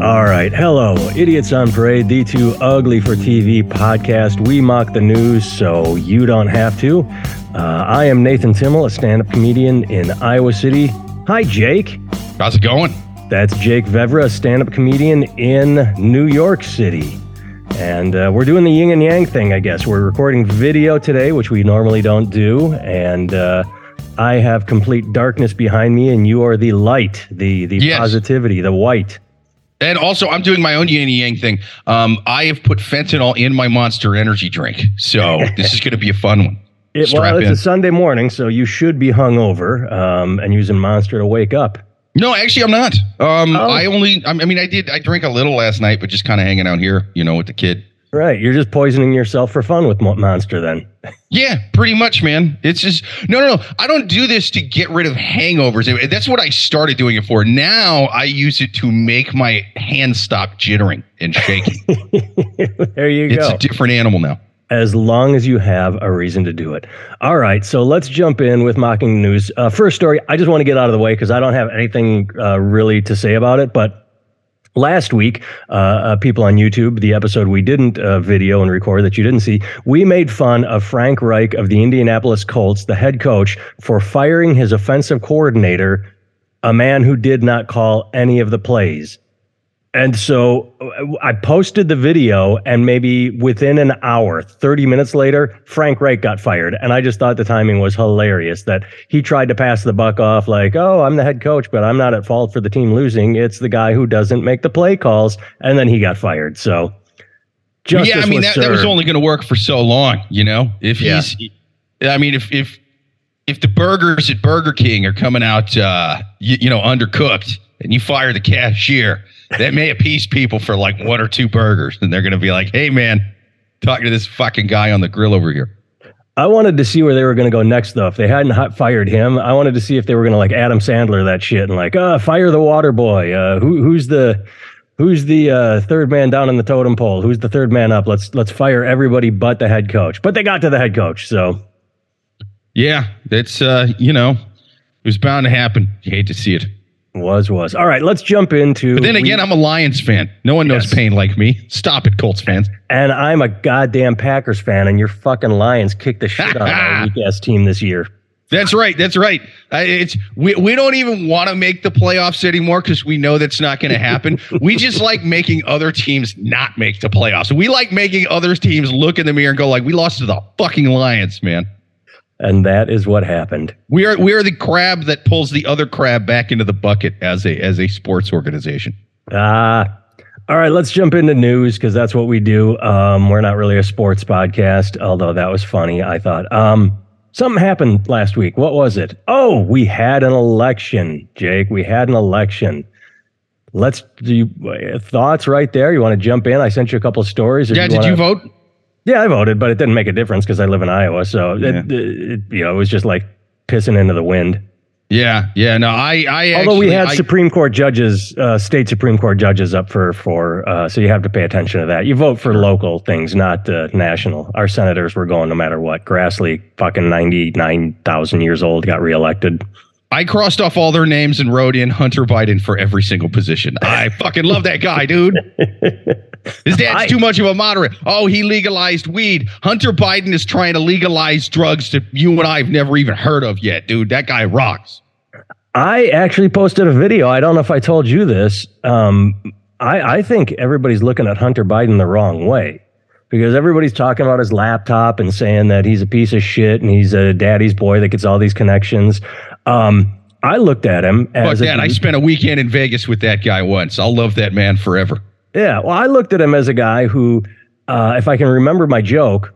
All right. Hello, Idiots on Parade, the too ugly for TV podcast. We mock the news so you don't have to. Uh, I am Nathan Timmel, a stand up comedian in Iowa City. Hi, Jake. How's it going? That's Jake Vevra, a stand up comedian in New York City. And uh, we're doing the yin and yang thing, I guess. We're recording video today, which we normally don't do. And uh, I have complete darkness behind me, and you are the light, the, the Yes. positivity, the white. And also, I'm doing my own yin and yang thing. Um, I have put fentanyl in my Monster Energy drink, so this is going to be a fun one. It, well, it's in. a Sunday morning, so you should be hungover um, and using Monster to wake up. No, actually, I'm not. Um, Oh. I only, I mean, I did, I drank a little last night, but just kind of hanging out here, you know, with the kid. Right, you're just poisoning yourself for fun with Monster then. Yeah, pretty much, man. It's just no, no, no. I don't do this to get rid of hangovers. That's what I started doing it for. Now I use it to make my hands stop jittering and shaking. there you it's go. It's a different animal now. as long as you have a reason to do it. All right, so let's jump in with mocking news. Uh, first story, I just want to get out of the way because I don't have anything uh, really to say about it, but. Last week, uh, uh, people on YouTube, the episode we didn't uh, video and record that you didn't see, we made fun of Frank Reich of the Indianapolis Colts, the head coach, for firing his offensive coordinator, a man who did not call any of the plays. And so uh, I posted the video, and maybe within an hour, 30 minutes later, Frank Reich got fired. And I just thought the timing was hilarious that he tried to pass the buck off like, oh, I'm the head coach, but I'm not at fault for the team losing. It's the guy who doesn't make the play calls. And then he got fired. So justice yeah, I mean was that, that was only going to work for so long, you know. If Yeah. he's, I mean, if if if the burgers at Burger King are coming out, uh, you, you know, undercooked, and you fire the cashier, that may appease people for like one or two burgers, and they're going to be like, "Hey, man, talking to this fucking guy on the grill over here." I wanted to see where they were going to go next, though. If they hadn't hot fired him, I wanted to see if they were going to like Adam Sandler that shit and like, uh, fire the water boy. Uh, who, who's the who's the uh, third man down in the totem pole? Who's the third man up? Let's let's fire everybody but the head coach. But they got to the head coach, so Yeah, that's uh, you know, it was bound to happen. You hate to see it, was was all right. Let's jump into. but then again, I'm a Lions fan. No one knows Yes. pain like me. Stop it, Colts fans. and I'm a goddamn Packers fan, and your fucking Lions kicked the shit out of our weak ass team this year. That's right. That's right. Uh, it's we, we don't even want to make the playoffs anymore because we know that's not going to happen. we just like making other teams not make the playoffs. We like making other teams look in the mirror and go like, "We lost to the fucking Lions, man." And that is what happened. We are we are the crab that pulls the other crab back into the bucket as a as a sports organization. Ah, all right. Let's jump into news because that's what we do. Um, we're not really a sports podcast, although that was funny. I thought. Um, something happened last week. What was it? Oh, we had an election, Jake. We had an election. Let's do you, thoughts right there. You want to jump in? I sent you a couple stories. Yeah, do did wanna- you vote? Yeah, I voted, but it didn't make a difference because I live in Iowa. So it, Yeah. it, you know, it was just like pissing into the wind. Yeah, yeah. No, I I Although we had I- Supreme Court judges, uh, state Supreme Court judges up for for, uh, so you have to pay attention to that. You vote for local things, not uh, national. Our senators were going no matter what. Grassley, fucking ninety nine thousand years old, got reelected. I crossed off all their names and wrote in Hunter Biden for every single position. I fucking love that guy, dude. His dad's I- too much of a moderate. Oh, he legalized weed. Hunter Biden is trying to legalize drugs that you and I have never even heard of yet, dude. That guy rocks. I actually posted a video. I don't know if I told you this. Um, I, I think everybody's looking at Hunter Biden the wrong way because everybody's talking about his laptop and saying that he's a piece of shit and he's a daddy's boy that gets all these connections. Um, I looked at him Fuck as a that. I spent a weekend in Vegas with that guy once. I'll love that man forever. Yeah, well, I looked at him as a guy who, uh, if I can remember my joke,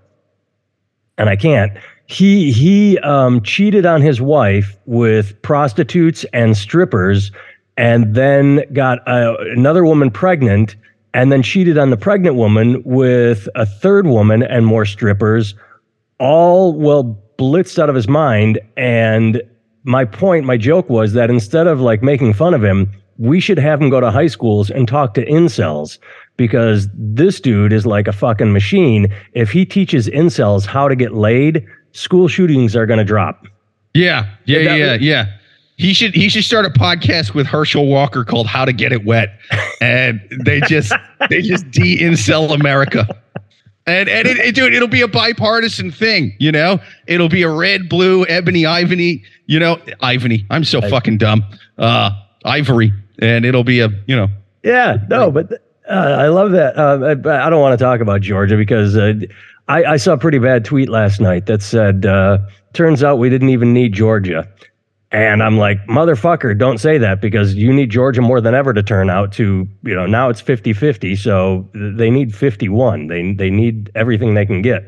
and I can't, he he um, cheated on his wife with prostitutes and strippers, and then got uh, another woman pregnant, and then cheated on the pregnant woman with a third woman and more strippers, all well blitzed out of his mind. And my point, my joke was that instead of like making fun of him, we should have him go to high schools and talk to incels because this dude is like a fucking machine. If he teaches incels how to get laid, school shootings are going to drop. Yeah, yeah, yeah, yeah. He should he should start a podcast with Herschel Walker called How to Get It Wet, and they just they just de incel America. And and it, it, dude, it'll be a bipartisan thing, you know. It'll be a red, blue, ebony, ivory, you know, ivory. I'm so fucking dumb. Uh, ivory, and it'll be a, you know. Yeah, no, but uh, I love that. Uh, I, I, don't want to talk about Georgia because uh, I, I, saw a pretty bad tweet last night that said, uh, "Turns out we didn't even need Georgia." And I'm like, motherfucker, don't say that because you need Georgia more than ever to turn out to, you know, now it's 50 50. So they need 51. They, they need everything they can get.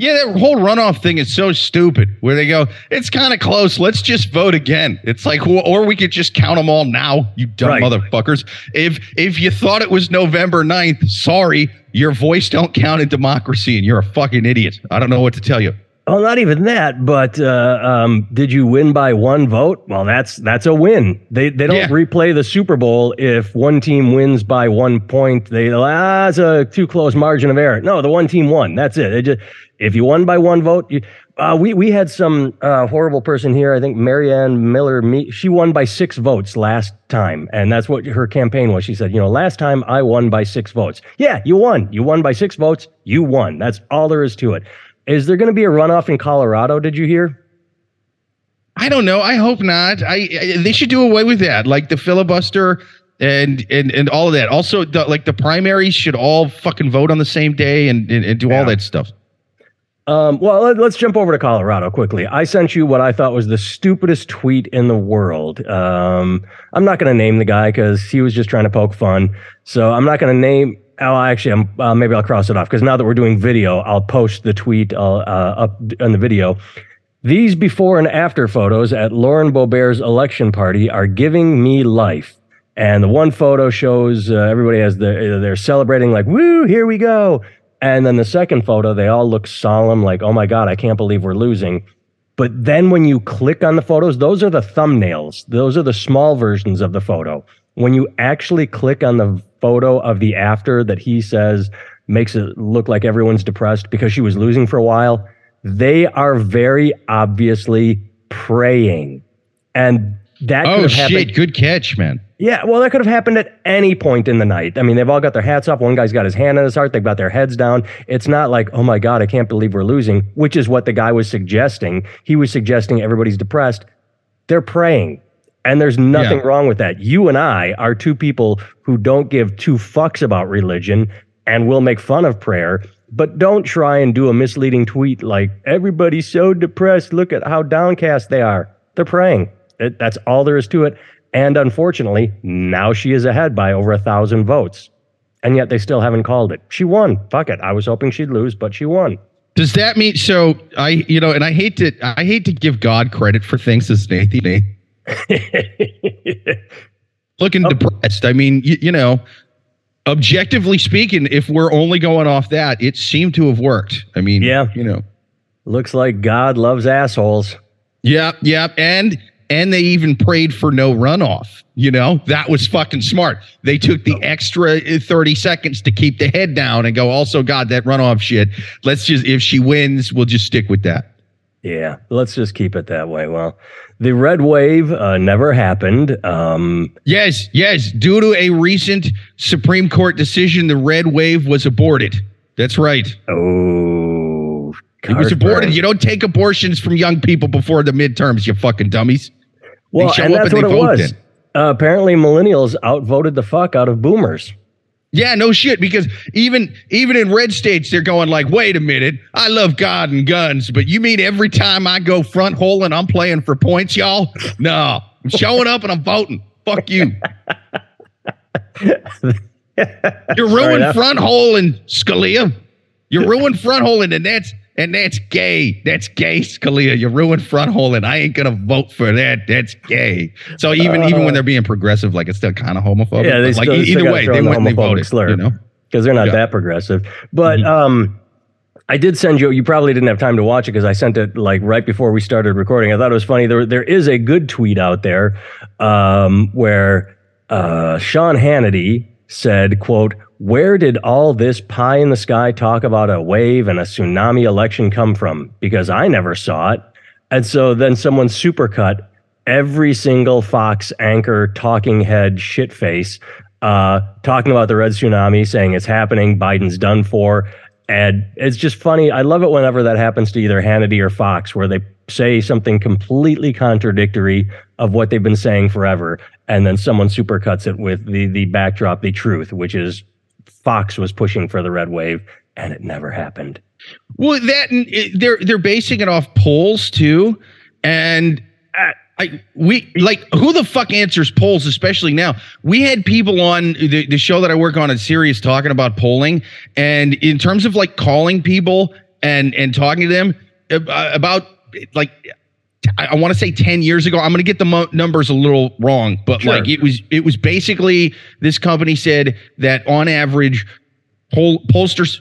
Yeah, that whole runoff thing is so stupid where they go, it's kind of close. Let's just vote again. It's like, or we could just count them all now, you dumb right. motherfuckers. If if you thought it was November 9th, sorry, your voice don't count in democracy and you're a fucking idiot. I don't know what to tell you. Well, not even that, but uh, um, did you win by one vote? Well, that's that's a win. They they don't yeah. replay the Super Bowl if one team wins by one point. They ah, it's a too close margin of error. No, the one team won. That's it. it just, if you won by one vote, you, uh, we we had some uh, horrible person here. I think Marianne Miller. Me, she won by six votes last time, and that's what her campaign was. She said, you know, last time I won by six votes. Yeah, you won. You won by six votes. You won. That's all there is to it. Is there going to be a runoff in Colorado? Did you hear? I don't know. I hope not. I, I, they should do away with that, like the filibuster and and and all of that. Also, the, like the primaries should all fucking vote on the same day and and, and do yeah. all that stuff. Um, well, let, us jump over to Colorado quickly. I sent you what I thought was the stupidest tweet in the world. Um, I'm not going to name the guy because he was just trying to poke fun. So I'm not going to name Oh, actually, uh, maybe I'll cross it off because now that we're doing video, I'll post the tweet uh, uh, up on the video. These before and after photos at Lauren Boebert's election party are giving me life. And the one photo shows uh, everybody has the they're celebrating like woo, here we go. And then the second photo, they all look solemn, like oh my god, I can't believe we're losing. But then when you click on the photos, those are the thumbnails. Those are the small versions of the photo. When you actually click on the photo of the after that he says makes it look like everyone's depressed because she was losing for a while, they are very obviously praying. And that oh shit, good catch, man. Yeah, well, that could have happened at any point in the night. I mean, they've all got their hats up. One guy's got his hand on his heart. They've got their heads down. It's not like, oh my God, I can't believe we're losing, which is what the guy was suggesting. He was suggesting everybody's depressed. They're praying. And there's nothing yeah. wrong with that. You and I are two people who don't give two fucks about religion and will make fun of prayer, but don't try and do a misleading tweet like, everybody's so depressed. Look at how downcast they are. They're praying. It, that's all there is to it. And unfortunately, now she is ahead by over a thousand votes. And yet they still haven't called it. She won. Fuck it. I was hoping she'd lose, but she won. Does that mean so? I you know, and I hate to I hate to give God credit for things as Nathan. Looking oh. depressed. I mean, you, you know, objectively speaking, if we're only going off that, it seemed to have worked. I mean, yeah, you know, looks like God loves assholes. Yeah, yeah, and and they even prayed for no runoff. You know, that was fucking smart. They took the extra uh, 30 seconds to keep the head down and go, also, God, that runoff shit. Let's just, if she wins, we'll just stick with that. Yeah, let's just keep it that way. Well, the red wave uh, never happened. Um, yes, yes. Due to a recent Supreme Court decision, the red wave was aborted. That's right. Oh, it was aborted. You don't take abortions from young people before the midterms, you fucking dummies. Well, and that's and what it was. Uh, apparently, millennials outvoted the fuck out of boomers. Yeah, no shit. Because even even in red states, they're going like, "Wait a minute, I love God and guns, but you mean every time I go front hole and I'm playing for points, y'all? No, I'm showing up and I'm voting. Fuck you." You're ruined front hole and Scalia. You're ruined front hole in the Nets. And that's gay. That's gay, Scalia. You ruined front hole, and I ain't gonna vote for that. That's gay. So even uh, even when they're being progressive, like it's still kind of homophobic. Yeah, they still, like either way, they went and they voted. Slur, you know, because they're not yeah. that progressive. But mm-hmm. um, I did send you. You probably didn't have time to watch it because I sent it like right before we started recording. I thought it was funny. There there is a good tweet out there um, where uh, Sean Hannity said, "quote." where did all this pie in the sky talk about a wave and a tsunami election come from? Because I never saw it. And so then someone supercut every single Fox anchor, talking head, shitface, uh, talking about the red tsunami, saying it's happening, Biden's done for. And it's just funny. I love it whenever that happens to either Hannity or Fox, where they say something completely contradictory of what they've been saying forever, and then someone supercuts it with the the backdrop, the truth, which is Fox was pushing for the red wave, and it never happened. Well, that they're they're basing it off polls too, and I we like who the fuck answers polls, especially now. We had people on the, the show that I work on at Sirius talking about polling, and in terms of like calling people and and talking to them uh, about like I, want to say 10 years ago. I'm going to get the mo- numbers a little wrong, but sure. like it was it was basically this company said that on average poll, pollsters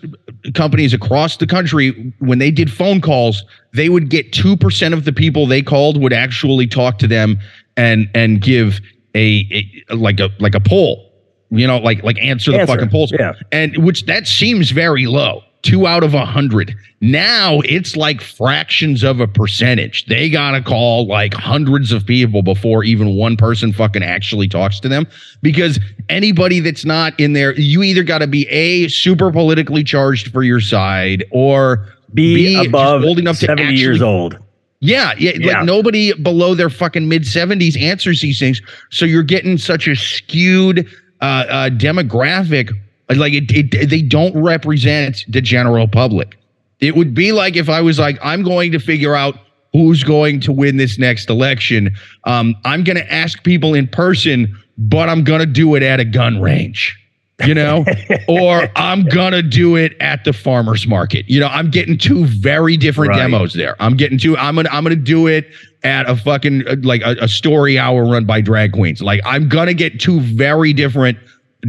companies across the country when they did phone calls, they would get 2% of the people they called would actually talk to them and and give a, a like a like a poll you know, like like answer the answer. fucking polls. Yeah. And which that seems very low two out of a hundred. Now it's like fractions of a percentage. They got to call like hundreds of people before even one person fucking actually talks to them because anybody that's not in there, you either got to be a super politically charged for your side or be, be above old enough 70 to actually, years old. Yeah, yeah, yeah, like nobody below their fucking mid 70s answers these things. So you're getting such a skewed uh, uh, demographic like it, it, they don't represent the general public. It would be like if I was like, I'm going to figure out who's going to win this next election. Um, I'm going to ask people in person, but I'm going to do it at a gun range, you know, or I'm going to do it at the farmer's market. You know, I'm getting two very different right. demos there. I'm getting two, I'm going to, I'm going to do it at a fucking, uh, like a, a story hour run by drag queens. Like I'm going to get two very different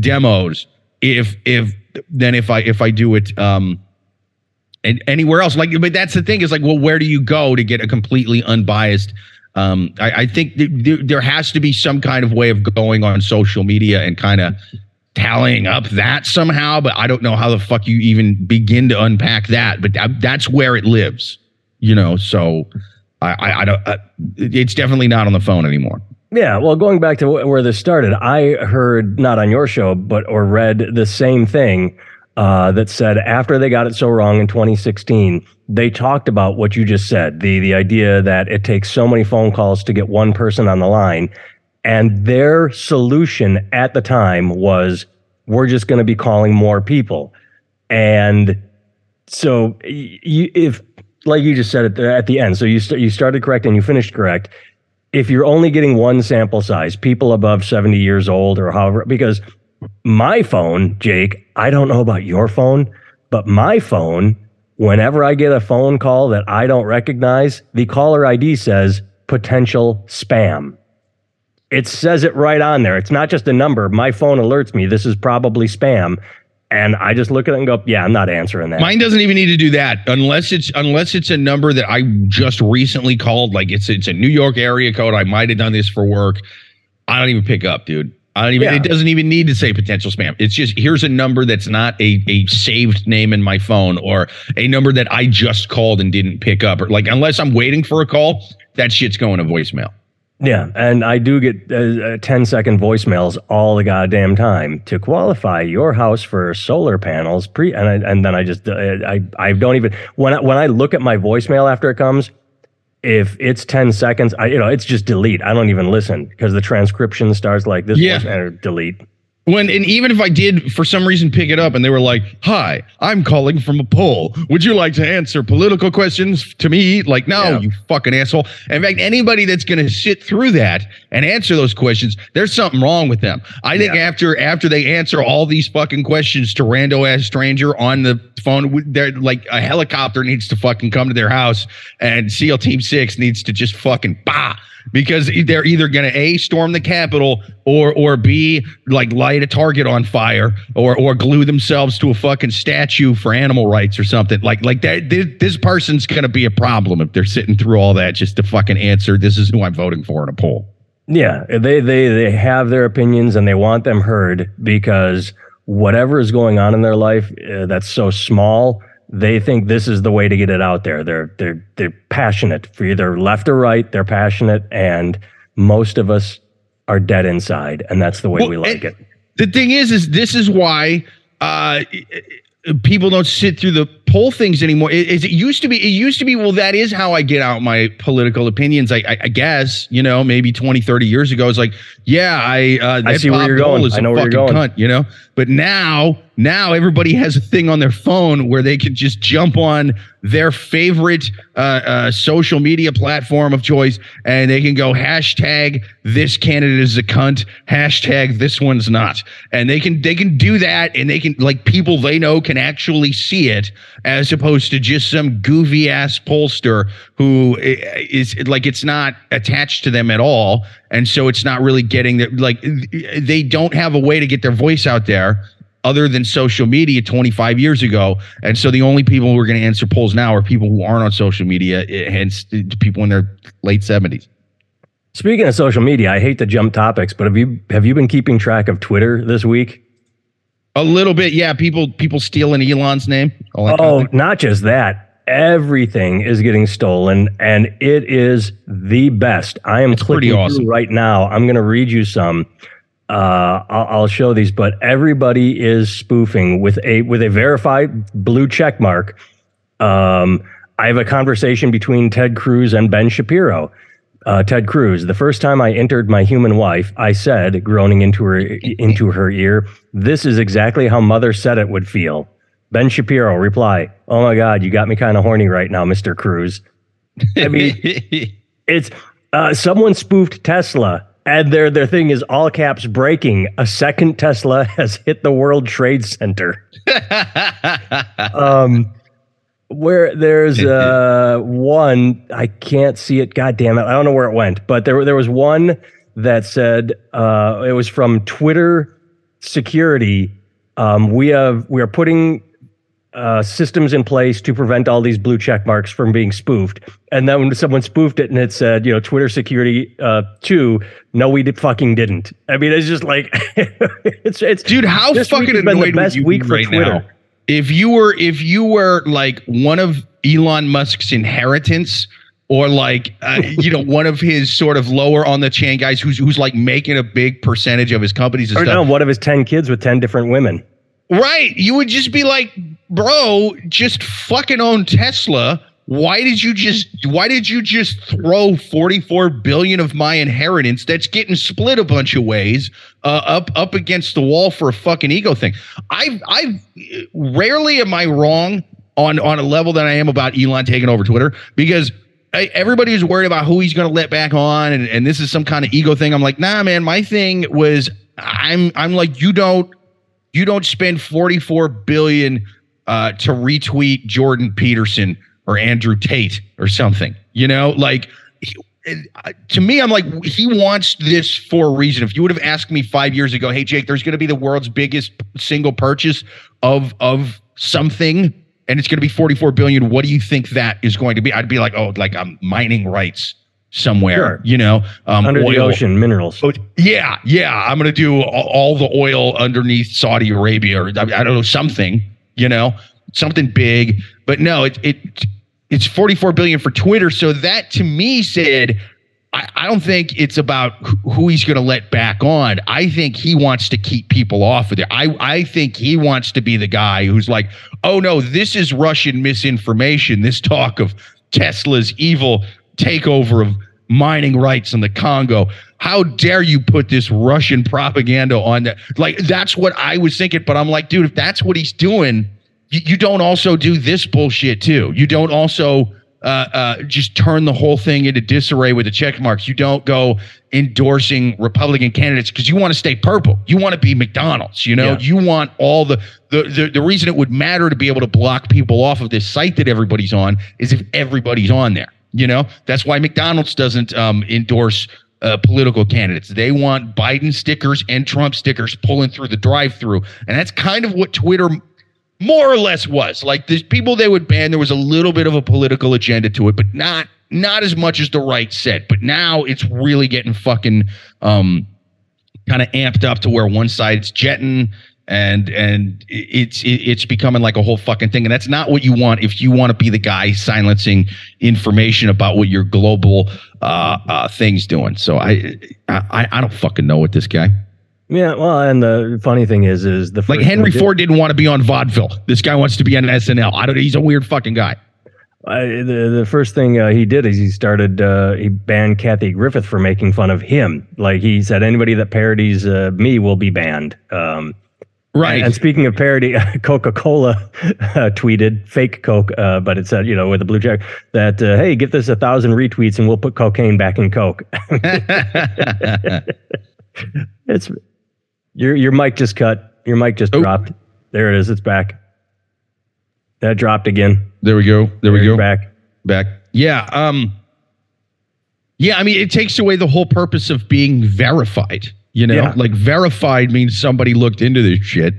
demos if if then if I if I do it um and anywhere else like but that's the thing is like well where do you go to get a completely unbiased um I, I think th- there has to be some kind of way of going on social media and kind of tallying up that somehow but I don't know how the fuck you even begin to unpack that but that, that's where it lives you know so I I, I don't uh, it's definitely not on the phone anymore yeah, well, going back to where this started, I heard not on your show, but or read the same thing uh, that said after they got it so wrong in 2016, they talked about what you just said the the idea that it takes so many phone calls to get one person on the line, and their solution at the time was we're just going to be calling more people, and so you, if like you just said at the, at the end, so you st- you started correct and you finished correct if you're only getting one sample size, people above 70 years old or however, because my phone, Jake, I don't know about your phone, but my phone, whenever I get a phone call that I don't recognize, the caller ID says potential spam. It says it right on there. It's not just a number. My phone alerts me this is probably spam. And I just look at it and go, yeah, I'm not answering that. Mine doesn't even need to do that unless it's unless it's a number that I just recently called. Like it's it's a New York area code. I might have done this for work. I don't even pick up, dude. I don't even. Yeah. It doesn't even need to say potential spam. It's just here's a number that's not a a saved name in my phone or a number that I just called and didn't pick up. Or like unless I'm waiting for a call, that shit's going to voicemail. Yeah, and I do get uh, uh, 10 second voicemails all the goddamn time to qualify your house for solar panels. Pre and I, and then I just uh, I I don't even when I, when I look at my voicemail after it comes, if it's 10 seconds, I you know it's just delete. I don't even listen because the transcription starts like this. Yeah, and delete. When and even if I did for some reason pick it up and they were like, "Hi, I'm calling from a poll. Would you like to answer political questions to me?" Like, no, yeah. you fucking asshole. In fact, anybody that's going to sit through that and answer those questions, there's something wrong with them. I think yeah. after after they answer all these fucking questions to rando ass stranger on the phone, they're like a helicopter needs to fucking come to their house and SEAL Team Six needs to just fucking bah because they're either going to a storm the Capitol or or b like light a target on fire or or glue themselves to a fucking statue for animal rights or something like like that. This, this person's going to be a problem if they're sitting through all that just to fucking answer. This is who I'm voting for in a poll. Yeah, they they they have their opinions and they want them heard because whatever is going on in their life uh, that's so small they think this is the way to get it out there. They're they're they're passionate for either left or right. They're passionate, and most of us are dead inside, and that's the way Well, we like it. The thing is, is this is why uh, people don't sit through the poll things anymore. It, it used to be. It used to be. Well, that is how I get out my political opinions. I, I, I guess you know, maybe 20, 30 years ago, it's like, yeah, I. Uh, that see where you're Dole going. I know where you're going. Cunt, you know, but now, now everybody has a thing on their phone where they can just jump on their favorite uh, uh, social media platform of choice, and they can go hashtag this candidate is a cunt, hashtag this one's not, and they can they can do that, and they can like people they know can actually see it, as opposed to just some goofy ass pollster who is like it's not attached to them at all, and so it's not really getting the like they don't have a way to get their voice out there other than social media 25 years ago. And so the only people who are going to answer polls now are people who aren't on social media, eh, hence people in their late 70s. Speaking of social media, I hate to jump topics, but have you have you been keeping track of Twitter this week? A little bit, yeah. People people stealing Elon's name. that kind of Oh, not just that. Everything is getting stolen, and it is the best. I am pretty clicking through awesome. right now. I'm going to read you some. Uh, I'll, I'll show these, but everybody is spoofing with a with a verified blue check mark. Um, I have a conversation between Ted Cruz and Ben Shapiro. Uh, Ted Cruz. The first time I entered my human wife, I said, groaning into her into her ear, "This is exactly how Mother said it would feel." Ben Shapiro reply, "Oh my God, you got me kind of horny right now, Mister Cruz." I mean, it's uh, someone spoofed Tesla, and their their thing is all caps breaking. A second Tesla has hit the World Trade Center. um, where there's uh one I can't see it. God damn it! I don't know where it went, but there there was one that said uh, it was from Twitter security. Um, we have we are putting uh, systems in place to prevent all these blue check marks from being spoofed. And then when someone spoofed it and it said, you know, Twitter security uh, two, no, we did fucking didn't. I mean, it's just like it's it's Dude, how fucking has been the annoyed would best you week be for Twitter. now? If you were if you were like one of Elon Musk's inheritance or like uh, you know one of his sort of lower on the chain guys who's who's like making a big percentage of his companies or stuff. no, one of his ten kids with ten different women. Right. You would just be like, bro, just fucking own Tesla. Why did you just why did you just throw 44 billion of my inheritance that's getting split a bunch of ways uh, up up against the wall for a fucking ego thing? I've I've rarely am I wrong on on a level that I am about Elon taking over Twitter because I, everybody was worried about who he's going to let back on and, and this is some kind of ego thing. I'm like, nah, man, my thing was I'm I'm like you don't you don't spend 44 billion uh, to retweet Jordan Peterson or Andrew Tate or something. You know, like he- uh, to me, I'm like he wants this for a reason. If you would have asked me five years ago, hey Jake, there's going to be the world's biggest single purchase of of something, and it's going to be 44 billion. What do you think that is going to be? I'd be like, oh, like I'm mining rights somewhere. Sure. You know, um, Under the oil. ocean, minerals. Oh, yeah, yeah. I'm gonna do all, all the oil underneath Saudi Arabia, or I, I don't know something. You know, something big. But no, it it it's 44 billion for Twitter. So that to me said, I, I don't think it's about who- he's gonna let back on. I think he wants to keep people off of there. I I think he wants to be the guy who's like, oh no, this is Russian misinformation. This talk of Tesla's evil takeover of mining rights in the Congo. How dare you put this Russian propaganda on that? Like that's what I was thinking, but I'm like, dude, if that's what he's doing, you, you don't also do this bullshit too. You don't also uh, uh, just turn the whole thing into disarray with the check marks. You don't go endorsing Republican candidates because you want to stay purple. You want to be McDonald's. You know, Yeah. you want all the, the the the reason it would matter to be able to block people off of this site that everybody's on is if everybody's on there. You know, that's why McDonald's doesn't um, endorse uh, political candidates. They want Biden stickers and Trump stickers pulling through the drive-through, and that's kind of what Twitter more or less was. Like the people they would ban, there was a little bit of a political agenda to it, but not not as much as the right said. But now it's really getting fucking um, kind of amped up to where one side's jetting and and it's it's becoming like a whole fucking thing. And that's not what you want if you want to be the guy silencing information about what your global uh, uh thing's doing. So I, I i don't fucking know what this guy. Yeah well and the funny thing is is the like henry ford did, didn't want to be on vaudeville. This guy wants to be on snl i don't he's a weird fucking guy. I, the the first thing uh, he did is he started uh, he banned Kathy Griffin for making fun of him. Like he said, anybody that parodies uh, me will be banned. Um, Right. And speaking of parody, Coca Cola uh, tweeted fake Coke, uh, but it said, you know, with a blue check that, uh, hey, give this a thousand retweets and we'll put cocaine back in Coke. it's your your mic just cut. Your mic just oh. dropped. There it is. It's back. That dropped again. There we go. There, there we go. Back. Back. Yeah. Um. Yeah. I mean, it takes away the whole purpose of being verified. You know, yeah. like verified means somebody looked into this shit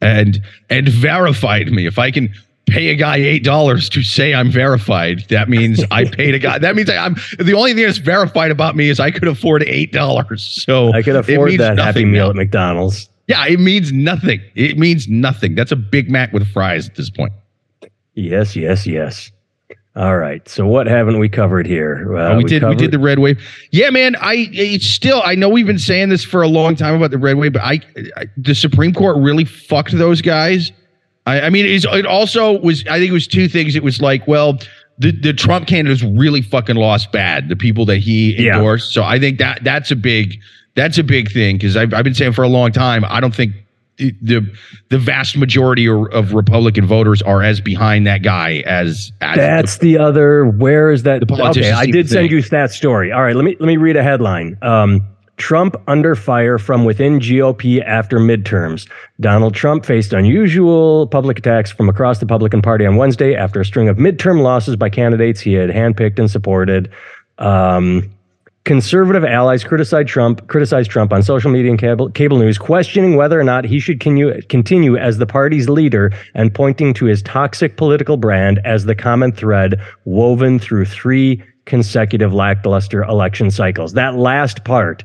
and and verified me. If I can pay a guy eight dollars to say I'm verified, that means I paid a guy. That means I, am the only thing that's verified about me is I could afford eight dollars. So I could afford that Happy Meal now. at McDonald's. Yeah, it means nothing. It means nothing. That's a Big Mac with fries at this point. Yes, yes, yes. All right. So what haven't we covered here? Uh, we, we, did. Covered- we did the red wave. Yeah, man. I it's still. I know we've been saying this for a long time about the red wave, but I, I the Supreme Court really fucked those guys. I, I mean, it also was. I think it was two things. It was like, well, the, the Trump candidates really fucking lost bad. The people that he endorsed. Yeah. So I think that that's a big that's a big thing because I've, I've been saying for a long time. I don't think the the vast majority of Republican voters are as behind that guy as, as that's the, the, other. Where is that? okay, I did send you that story. All right, let me let me read a headline. Um, Trump under fire from within GOP after midterms. Donald Trump faced unusual public attacks from across the Republican Party on Wednesday after a string of midterm losses by candidates he had handpicked and supported. Um, Conservative allies criticized Trump, criticized Trump on social media and cable, cable news, questioning whether or not he should continue, continue as the party's leader and pointing to his toxic political brand as the common thread woven through three consecutive lackluster election cycles. That last part,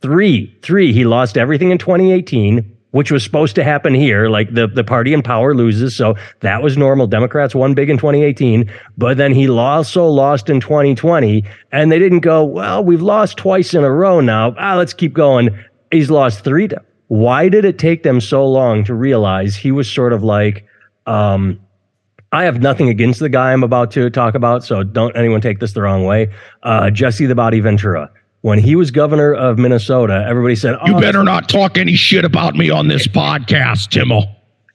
three, three, he lost everything in 2018 which was supposed to happen here. Like the, the party in power loses. So that was normal. Democrats won big in 2018, but then he also lost in 2020. And they didn't go, well, we've lost twice in a row now. Ah, let's keep going. He's lost three. Why did it take them so long to realize he was sort of like, um, I have nothing against the guy I'm about to talk about, so don't anyone take this the wrong way. Uh, Jesse the Body Ventura when he was governor of Minnesota, everybody said, oh, "You better not talk any shit about me on this podcast, Timmel.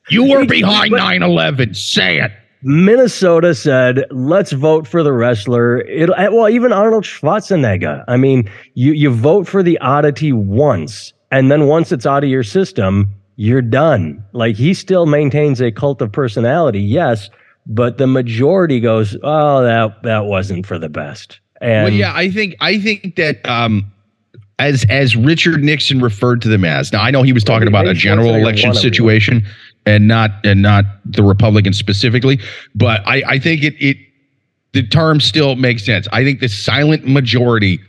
You were behind 9/11. Say it." Minnesota said, "Let's vote for the wrestler." It eh, well, even Arnold Schwarzenegger. I mean, you you vote for the oddity once, and then once it's out of your system, you're done. Like he still maintains a cult of personality, yes, but the majority goes, "Oh, that that wasn't for the best." And well, yeah, I think I think that um, as as Richard Nixon referred to them as. Now I know he was talking about a general election situation and not and not the Republicans specifically, but I I think it it the term still makes sense. I think the silent majority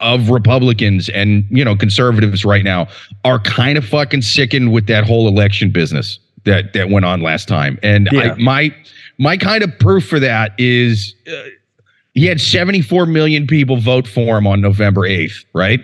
of Republicans and you know conservatives right now are kind of fucking sickened with that whole election business that that went on last time. And yeah. I, my my kind of proof for that is uh, he had 74 million people vote for him on November 8th, right?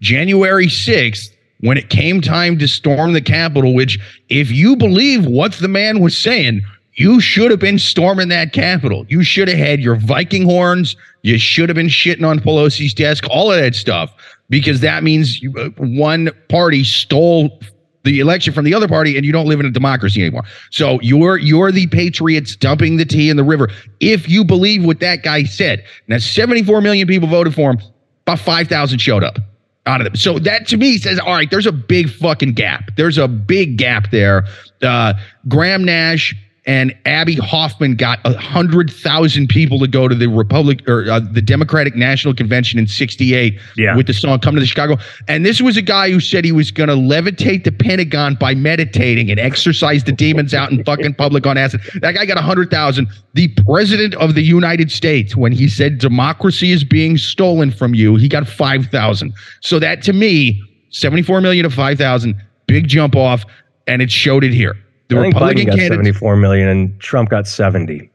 January 6th, when it came time to storm the Capitol, which, if you believe what the man was saying, you should have been storming that Capitol. You should have had your Viking horns. You should have been shitting on Pelosi's desk, all of that stuff, because that means uh, one party stole the election from the other party and you don't live in a democracy anymore. So you're you're the patriots dumping the tea in the river. If you believe what that guy said. Now 74 million people voted for him, about 5,000 showed up out of them. So that to me says, all right, there's a big fucking gap. There's a big gap there. Uh, Graham Nash and Abbie Hoffman got a hundred thousand people to go to the Republic or uh, the Democratic National Convention in '68 yeah. with the song "Come to the Chicago." And this was a guy who said he was going to levitate the Pentagon by meditating and exorcise the demons out in fucking public on acid. That guy got a hundred thousand. The president of the United States, when he said democracy is being stolen from you, he got five thousand. So that to me, seventy-four million to five thousand, big jump off and it showed it here. The I Republican Biden got candidate. 74 million and Trump got 70.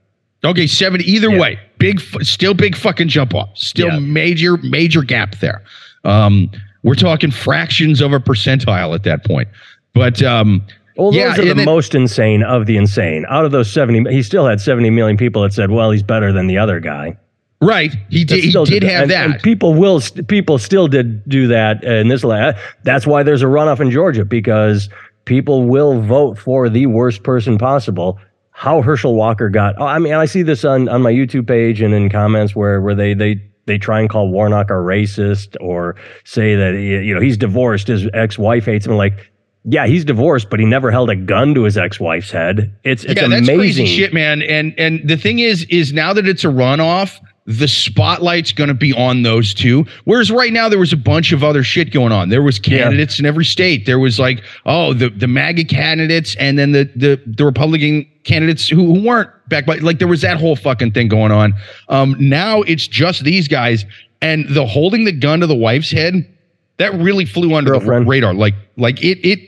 Okay, 70. Either Yeah. way, big, still big fucking jump off. Still Yeah. major, major gap there. Um, we're talking fractions of a percentile at that point. But um, Well, Yeah, those are the then- most insane of the insane. Out of those 70, he still had 70 million people that said, well, he's better than the other guy. right, he did. He did have and- that. and people will, st- people still did do that in this. la- That's why there's a runoff in Georgia because people will vote for the worst person possible. How Herschel Walker got, oh, I mean, I see this on, on my YouTube page and in comments where, where they, they, they try and call Warnock a racist or say that, you know, he's divorced, his ex-wife hates him. Like, yeah, he's divorced, but he never held a gun to his ex-wife's head. It's it's yeah, that's amazing. crazy shit, man. And and the thing is, is now that it's a runoff, the spotlight's going to be on those two. Whereas right now there was a bunch of other shit going on. There was candidates in every state. There was like, oh, the the MAGA candidates, and then the the the Republican candidates who, who weren't back by. Like there was that whole fucking thing going on. Um, now it's just these guys, and the holding the gun to the wife's head. That really flew under Girlfriend. the radar. Like, like it, it,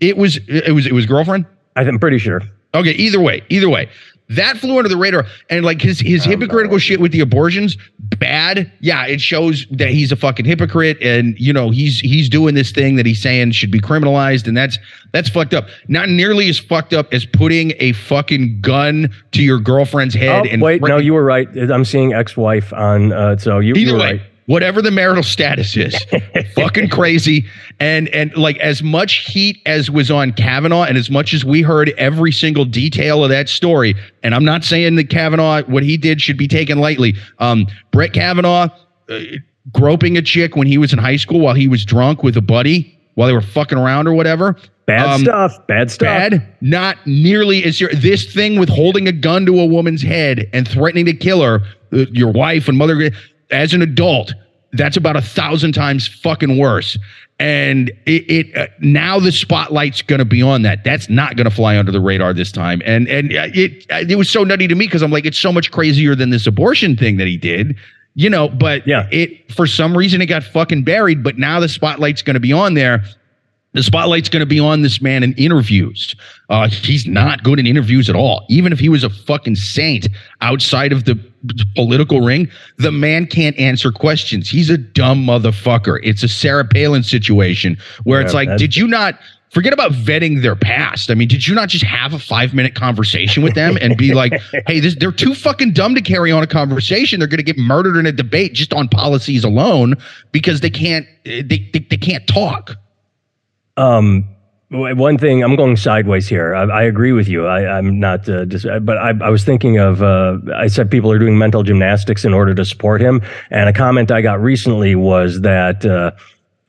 it was, it was, it was girlfriend. I'm pretty sure. Okay, either way, either way. That flew under the radar. And like his his hypocritical shit with the abortions, bad. Yeah, it shows that he's a fucking hypocrite and you know, he's he's doing this thing that he's saying should be criminalized and that's that's fucked up. Not nearly as fucked up as putting a fucking gun to your girlfriend's head Oh, and wait, no, you were right. I'm seeing ex-wife on. Uh, so you, you were way, right. Whatever the marital status is, fucking crazy. And and like as much heat as was on Kavanaugh, and as much as we heard every single detail of that story, and I'm not saying that Kavanaugh what he did should be taken lightly. Um, Brett Kavanaugh uh, groping a chick when he was in high school while he was drunk with a buddy while they were fucking around or whatever. Bad Um, stuff. Bad stuff. Bad, not nearly as your this thing with holding a gun to a woman's head and threatening to kill her, uh, your wife and mother, as an adult. That's about a thousand times fucking worse. And it, it uh, now the spotlight's going to be on that. That's not going to fly under the radar this time. And and uh, it uh, it was so nutty to me because I'm like, it's so much crazier than this abortion thing that he did, you know. But Yeah. it for some reason it got fucking buried. But now the spotlight's going to be on there the spotlight's going to be on this man in interviews. Uh, he's not good in interviews at all. Even if he was a fucking saint outside of the political ring, the man can't answer questions. He's a dumb motherfucker. It's a Sarah Palin situation where it's like, did you not? Forget about vetting their past. I mean, did you not just have a five minute conversation with them and be like, hey, this, they're too fucking dumb to carry on a conversation. They're going to get murdered in a debate just on policies alone because they can't, they, they, they can't talk. Um, one thing I'm going sideways here. I, I agree with you. I, I'm not, uh, dis- but I, I was thinking of. Uh, I said people are doing mental gymnastics in order to support him, and a comment I got recently was that. Uh,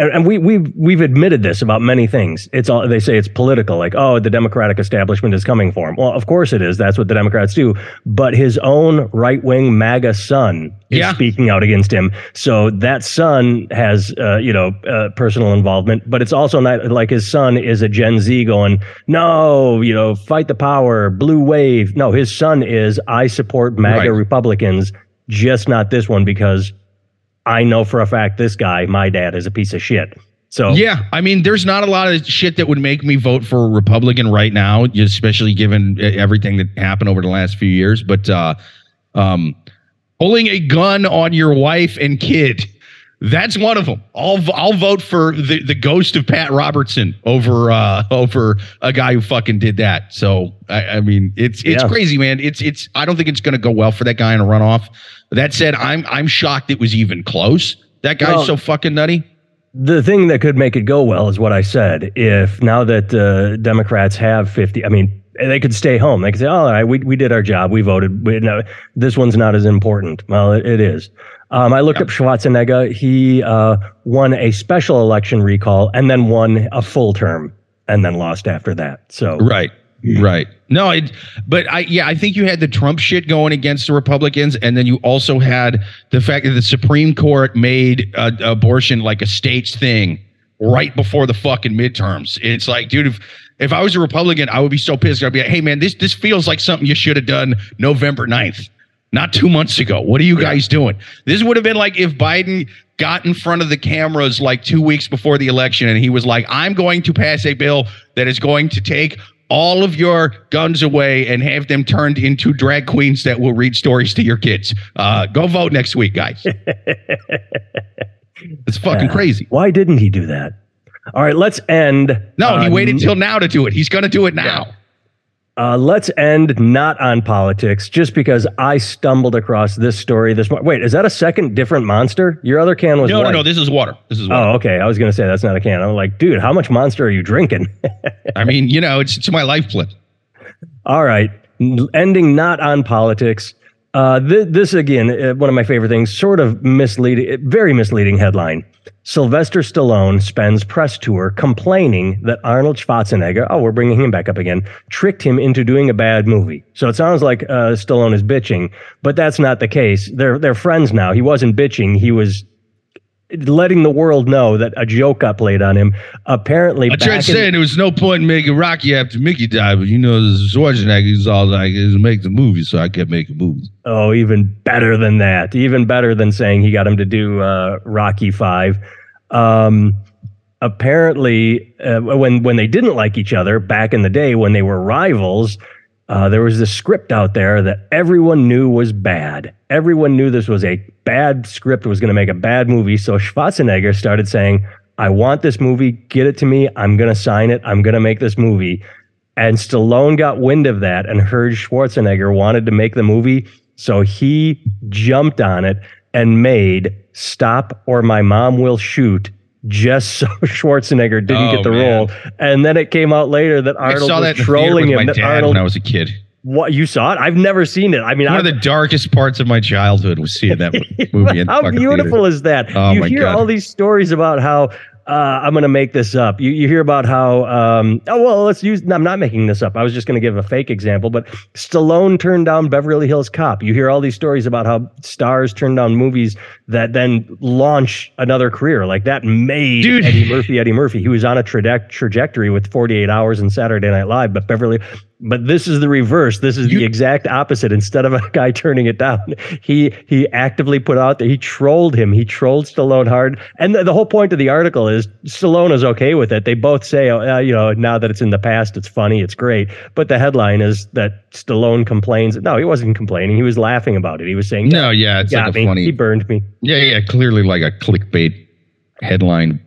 and, and we we've we've admitted this about many things. It's all they say it's political, like oh the Democratic establishment is coming for him. Well, of course it is. That's what the Democrats do. But his own right wing MAGA son is Yeah. speaking out against him. So that son has uh, you know uh, personal involvement, but it's also not like his son is a Gen Z going no you know fight the power blue wave. No, his son is I support MAGA Right. Republicans, just not this one because I know for a fact this guy, my dad, is a piece of shit. So Yeah, I mean, there's not a lot of shit that would make me vote for a Republican right now, especially given uh, everything that happened over the last few years. But uh, um, pulling a gun on your wife and kid, that's one of them. I'll I'll vote for the, the ghost of Pat Robertson over uh, over a guy who fucking did that. So I, I mean, it's it's Yeah. crazy, man. It's it's. I don't think it's going to go well for that guy in a runoff. That said, I'm I'm shocked it was even close. That guy's Well, so fucking nutty. the thing that could make it go well is what I said. If now that uh, Democrats have 50, I mean, they could stay home. They could say, all right, we, we did our job. We voted. We, no, this one's not as important. Well, it, it is. Um, I looked up Schwarzenegger. He uh, won a special election recall and then won a full term and then lost after that. So Right. Right. No, it, but I, yeah, I think you had the Trump shit going against the Republicans, and then you also had the fact that the Supreme Court made uh, abortion like a state's thing right before the fucking midterms. It's like, dude, if if I was a Republican, I would be so pissed. I'd be like, hey, man, this this feels like something you should have done November 9th. not two months ago. What are you guys doing? This would have been like if Biden got in front of the cameras like two weeks before the election and he was like, I'm going to pass a bill that is going to take all of your guns away and have them turned into drag queens that will read stories to your kids. Uh, go vote next week, guys. it's fucking Yeah. crazy. Why didn't he do that? All right, let's end. No, he uh, waited till now to do it. He's going to do it now. Uh, let's end not on politics, just because I stumbled across this story this morning. Wait, is that a second different monster? Your other can was No, no, white. no. This is water. This is water. Oh, okay. I was gonna say that's not a can. I'm like, dude, how much monster are you drinking? I mean, you know, it's, it's my lifeblood. All right, ending not on politics. Uh, th- this again, uh, one of my favorite things. Sort of misleading, very misleading headline. Sylvester Stallone spends press tour complaining that Arnold Schwarzenegger, oh, we're bringing him back up again, tricked him into doing a bad movie. So it sounds like uh, Stallone is bitching, but that's not the case. They're they're friends now. He wasn't bitching. He was letting the world know that a joke got played on him. Apparently, I tried saying there was no point in making Rocky after Mickey died, but you know, Schwarzenegger is all like, is make the movie, so I kept making movies. Oh, even better than that. Even better than saying he got him to do uh, Rocky Five. Um, apparently, uh, when when they didn't like each other back in the day, when they were rivals, uh, there was this script out there that everyone knew was bad. Everyone knew this was a bad script, was going to make a bad movie. So Schwarzenegger started saying, "I want this movie. Get it to me. I'm going to sign it. I'm going to make this movie." And Stallone got wind of that and heard Schwarzenegger wanted to make the movie. So he jumped on it and made Stop or My Mom Will Shoot just so Schwarzenegger didn't Oh, get the man. role. And then it came out later that I Arnold saw was that the trolling him. that Arnold, when I was a kid. what you saw it? I've never seen it. I mean, One I, of the darkest parts of my childhood was seeing that movie. In the How beautiful theater. is that? Oh, you hear God. all these stories about how uh, I'm going to make this up. You, you hear about how, um, oh, well, let's use, no, I'm not making this up. I was just going to give a fake example, but Stallone turned down Beverly Hills Cop. You hear all these stories about how stars turn down movies that then launch another career. Like that made Dude. Eddie Murphy Eddie Murphy. He was on a traje- trajectory with 48 Hours and Saturday Night Live, but Beverly, but this is the reverse. This is the exact opposite. Instead of a guy turning it down, he he actively put out there. He trolled him. He trolled Stallone hard. And the, the whole point of the article is Stallone is okay with it. They both say, oh, uh, you know, now that it's in the past, it's funny, it's great. But the headline is that Stallone complains. No, he wasn't complaining. He was laughing about it. He was saying, No, yeah, it's like a me. funny. He burned me. Yeah, yeah, clearly like a clickbait headline.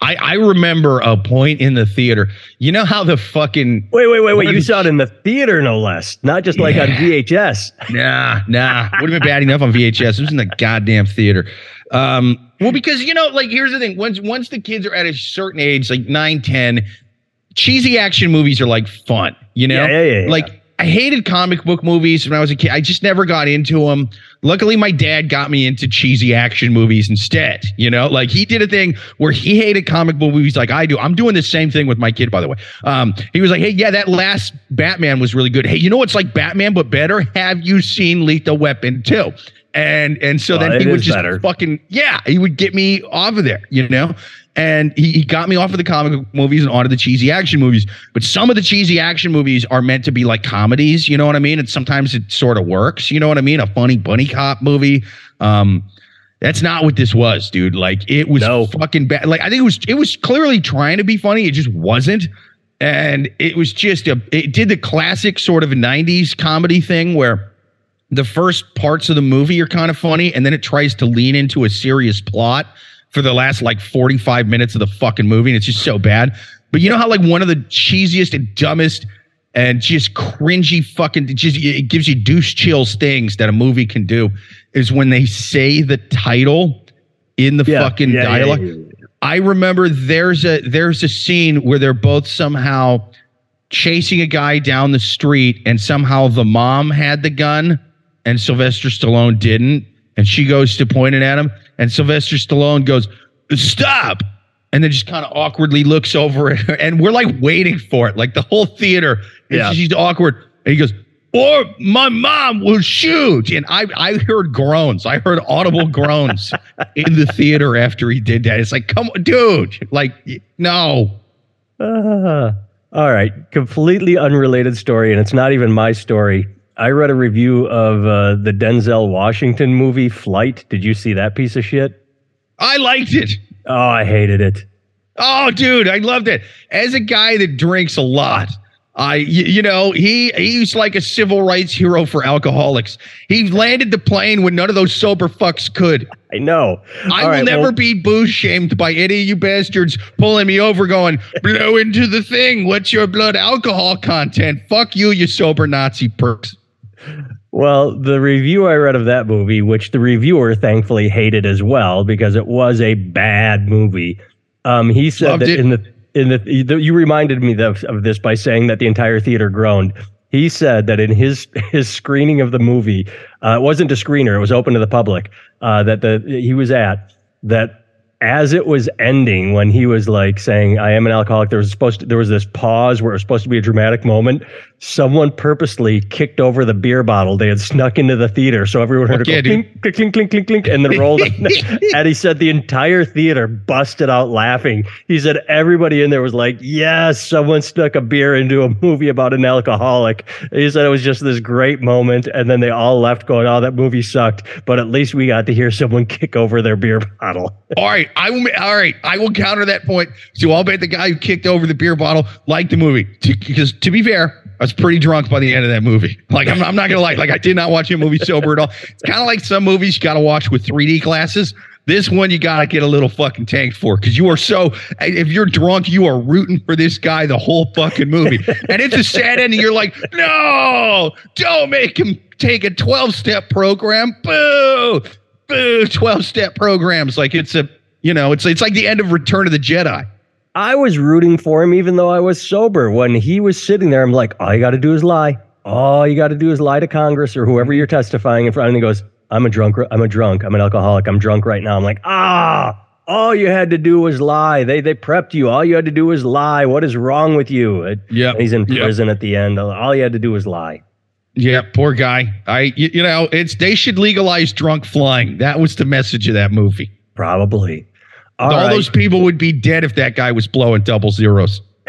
I, I remember a point in the theater. You know how the fucking Wait, wait, wait, wait. You the- saw it in the theater, no less. Not just like on VHS. nah, nah, would have been bad enough on VHS. It was in the goddamn theater. Um, well, because you know, like here's the thing: once once the kids are at a certain age, like 9, 10, cheesy action movies are like fun. You know, Yeah, yeah, yeah, yeah. like. I hated comic book movies when I was a kid. I just never got into them. Luckily, my dad got me into cheesy action movies instead. You know, like he did a thing where he hated comic book movies like I do. I'm doing the same thing with my kid, by the way. Um, he was like, "Hey, yeah, that last Batman was really good. Hey, you know what's like Batman but better? Have you seen Lethal Weapon 2?" And and so Well, then he would just better. fucking yeah, he would get me off of there, you know. And he, he got me off of the comic movies and onto the cheesy action movies. But some of the cheesy action movies are meant to be like comedies, you know what I mean? And sometimes it sort of works, you know what I mean? A funny bunny cop movie. Um, that's not what this was, dude. Like it was No. fucking bad. Like I think it was it was clearly trying to be funny. It just wasn't. And it was just a it did the classic sort of 90s comedy thing where the first parts of the movie are kind of funny and then it tries to lean into a serious plot for the last like 45 minutes of the fucking movie and it's just so bad. But you know how like one of the cheesiest and dumbest and just cringy fucking it just it gives you douche chills things that a movie can do is when they say the title in the Yeah, fucking yeah, dialogue. yeah. I remember there's a there's a scene where they're both somehow chasing a guy down the street and somehow the mom had the gun and Sylvester Stallone didn't and she goes to point it at him and Sylvester Stallone goes stop! And then just kind of awkwardly looks over it and we're like waiting for it. Like the whole theater Yeah. she's awkward. And he goes or my mom will shoot. And I I heard groans. I heard audible groans in the theater after he did that. It's like come on dude. Like no. Ah, all right. Completely unrelated story, and it's not even my story. I read a review of uh, the Denzel Washington movie Flight. Did you see that piece of shit? I liked it. Oh, I hated it. Oh, dude, I loved it. As a guy that drinks a lot, I, you, you know, he he's like a civil rights hero for alcoholics. He landed the plane when none of those sober fucks could. I know. I All will right, never well- be booze shamed by any of you bastards pulling me over, going blow into the thing. What's your blood alcohol content? Fuck you, you sober Nazi perks. Well, the review I read of that movie, which the reviewer thankfully hated as well because it was a bad movie. Um, he said Loved that it. in the in the you reminded me of, of this by saying that the entire theater groaned. He said that in his his screening of the movie, uh, it wasn't a screener; it was open to the public. Uh, that the he was at that as it was ending when he was like saying i am an alcoholic there was supposed to there was this pause where it was supposed to be a dramatic moment. Someone purposely kicked over the beer bottle. They had snuck into the theater so everyone heard yeah, it go clink clink clink clink clink and then rolled and he said the entire theater busted out laughing. He said everybody in there was like yes someone stuck a beer into a movie about an alcoholic. He said it was just this great moment and then they all left going oh that movie sucked but at least we got to hear someone kick over their beer bottle. All right, I will. All right, I will counter that point. So I'll bet the guy who kicked over the beer bottle liked the movie because, to be fair, I was pretty drunk by the end of that movie. Like I'm, I'm not gonna lie, like I did not watch a movie sober at all. It's kind of like some movies you got to watch with 3D glasses. This one you gotta get a little fucking tanked for because you are so. If you're drunk, you are rooting for this guy the whole fucking movie, and it's a sad ending. You're like, no, don't make him take a 12 step program. Boo boo 12 step programs like it's a you know it's it's like the end of return of the jedi I was rooting for him even though I was sober. When he was sitting there, I'm like, all you got to do is lie. All you got to do is lie to Congress or whoever you're testifying in front. And he goes, I'm a drunk. I'm a drunk. I'm an alcoholic. I'm drunk right now. I'm like, ah, all you had to do was lie. They they prepped you. All you had to do was lie. What is wrong with you? Yeah. He's in Yep. prison at the end. All you had to do was lie. yeah poor guy i you, you know it's they should legalize drunk flying that was the message of that movie Probably. all, right. those people would be dead if that guy was blowing double zeros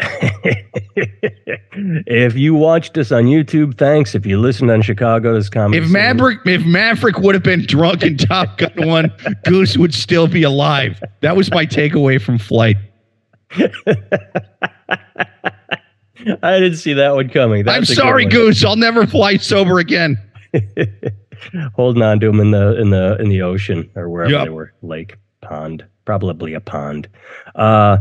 if you watched us on YouTube, thanks. If you listened on Chicago's comedy, if maverick if maverick would have been drunk in top gun one goose would still be alive that was my takeaway from flight I didn't see that one coming. i'm That's good sorry one. goose i'll never fly sober again Holding on to them in the in the in the ocean or wherever Yep. they were, lake, pond, probably a pond. Uh,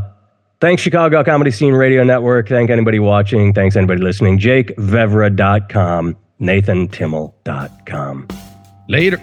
thanks, Chicago Comedy Scene Radio Network. Thank anybody watching. Thanks anybody listening. JakeVevra.com, NathanTimmel.com. later